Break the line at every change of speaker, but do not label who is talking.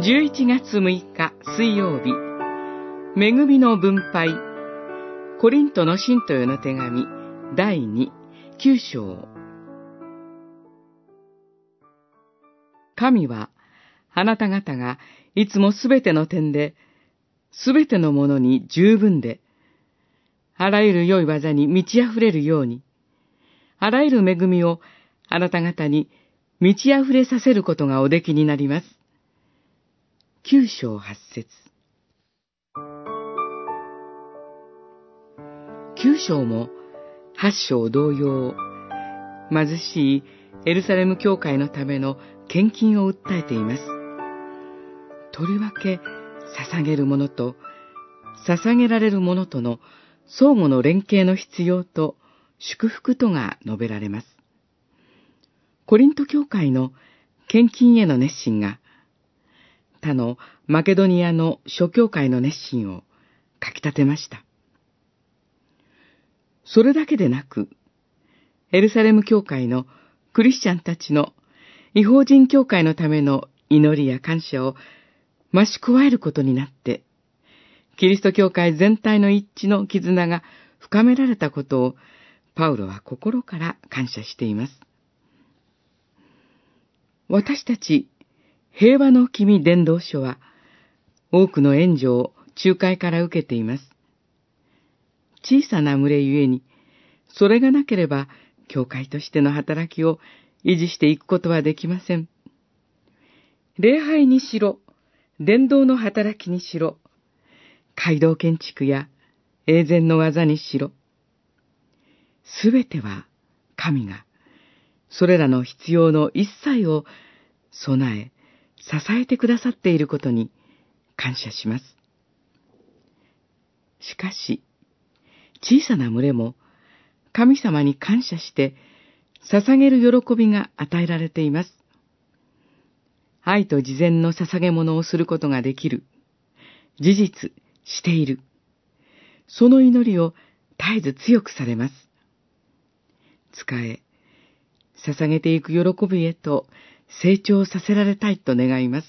11月6日水曜日、恵みの分配、コリントの信徒への手紙、第2、9章。神は、あなた方がいつもすべての点で、すべてのものに十分で、あらゆる良い技に満ち溢れるように、あらゆる恵みをあなた方に満ち溢れさせることがおできになります。九章八節九章も八章同様、貧しいエルサレム教会のための献金を訴えています。とりわけ捧げるものと捧げられるものとの相互の連携の必要と祝福とが述べられます。コリント教会の献金への熱心が、他のマケドニアの諸教会の熱心をかき立てました。それだけでなく、エルサレム教会のクリスチャンたちの違法人教会のための祈りや感謝を増し加えることになって、キリスト教会全体の一致の絆が深められたことをパウロは心から感謝しています。私たち平和の君伝道所は多くの援助を仲介から受けています。小さな群れゆえに、それがなければ教会としての働きを維持していくことはできません。礼拝にしろ、伝道の働きにしろ、街道建築や永全の技にしろ、すべては神が、それらの必要の一切を備え、支えてくださっていることに感謝します。しかし、小さな群れも神様に感謝して捧げる喜びが与えられています。愛と事前の捧げ物をすることができる。事実、している。その祈りを絶えず強くされます。使え、捧げていく喜びへと成長させられたいと願います。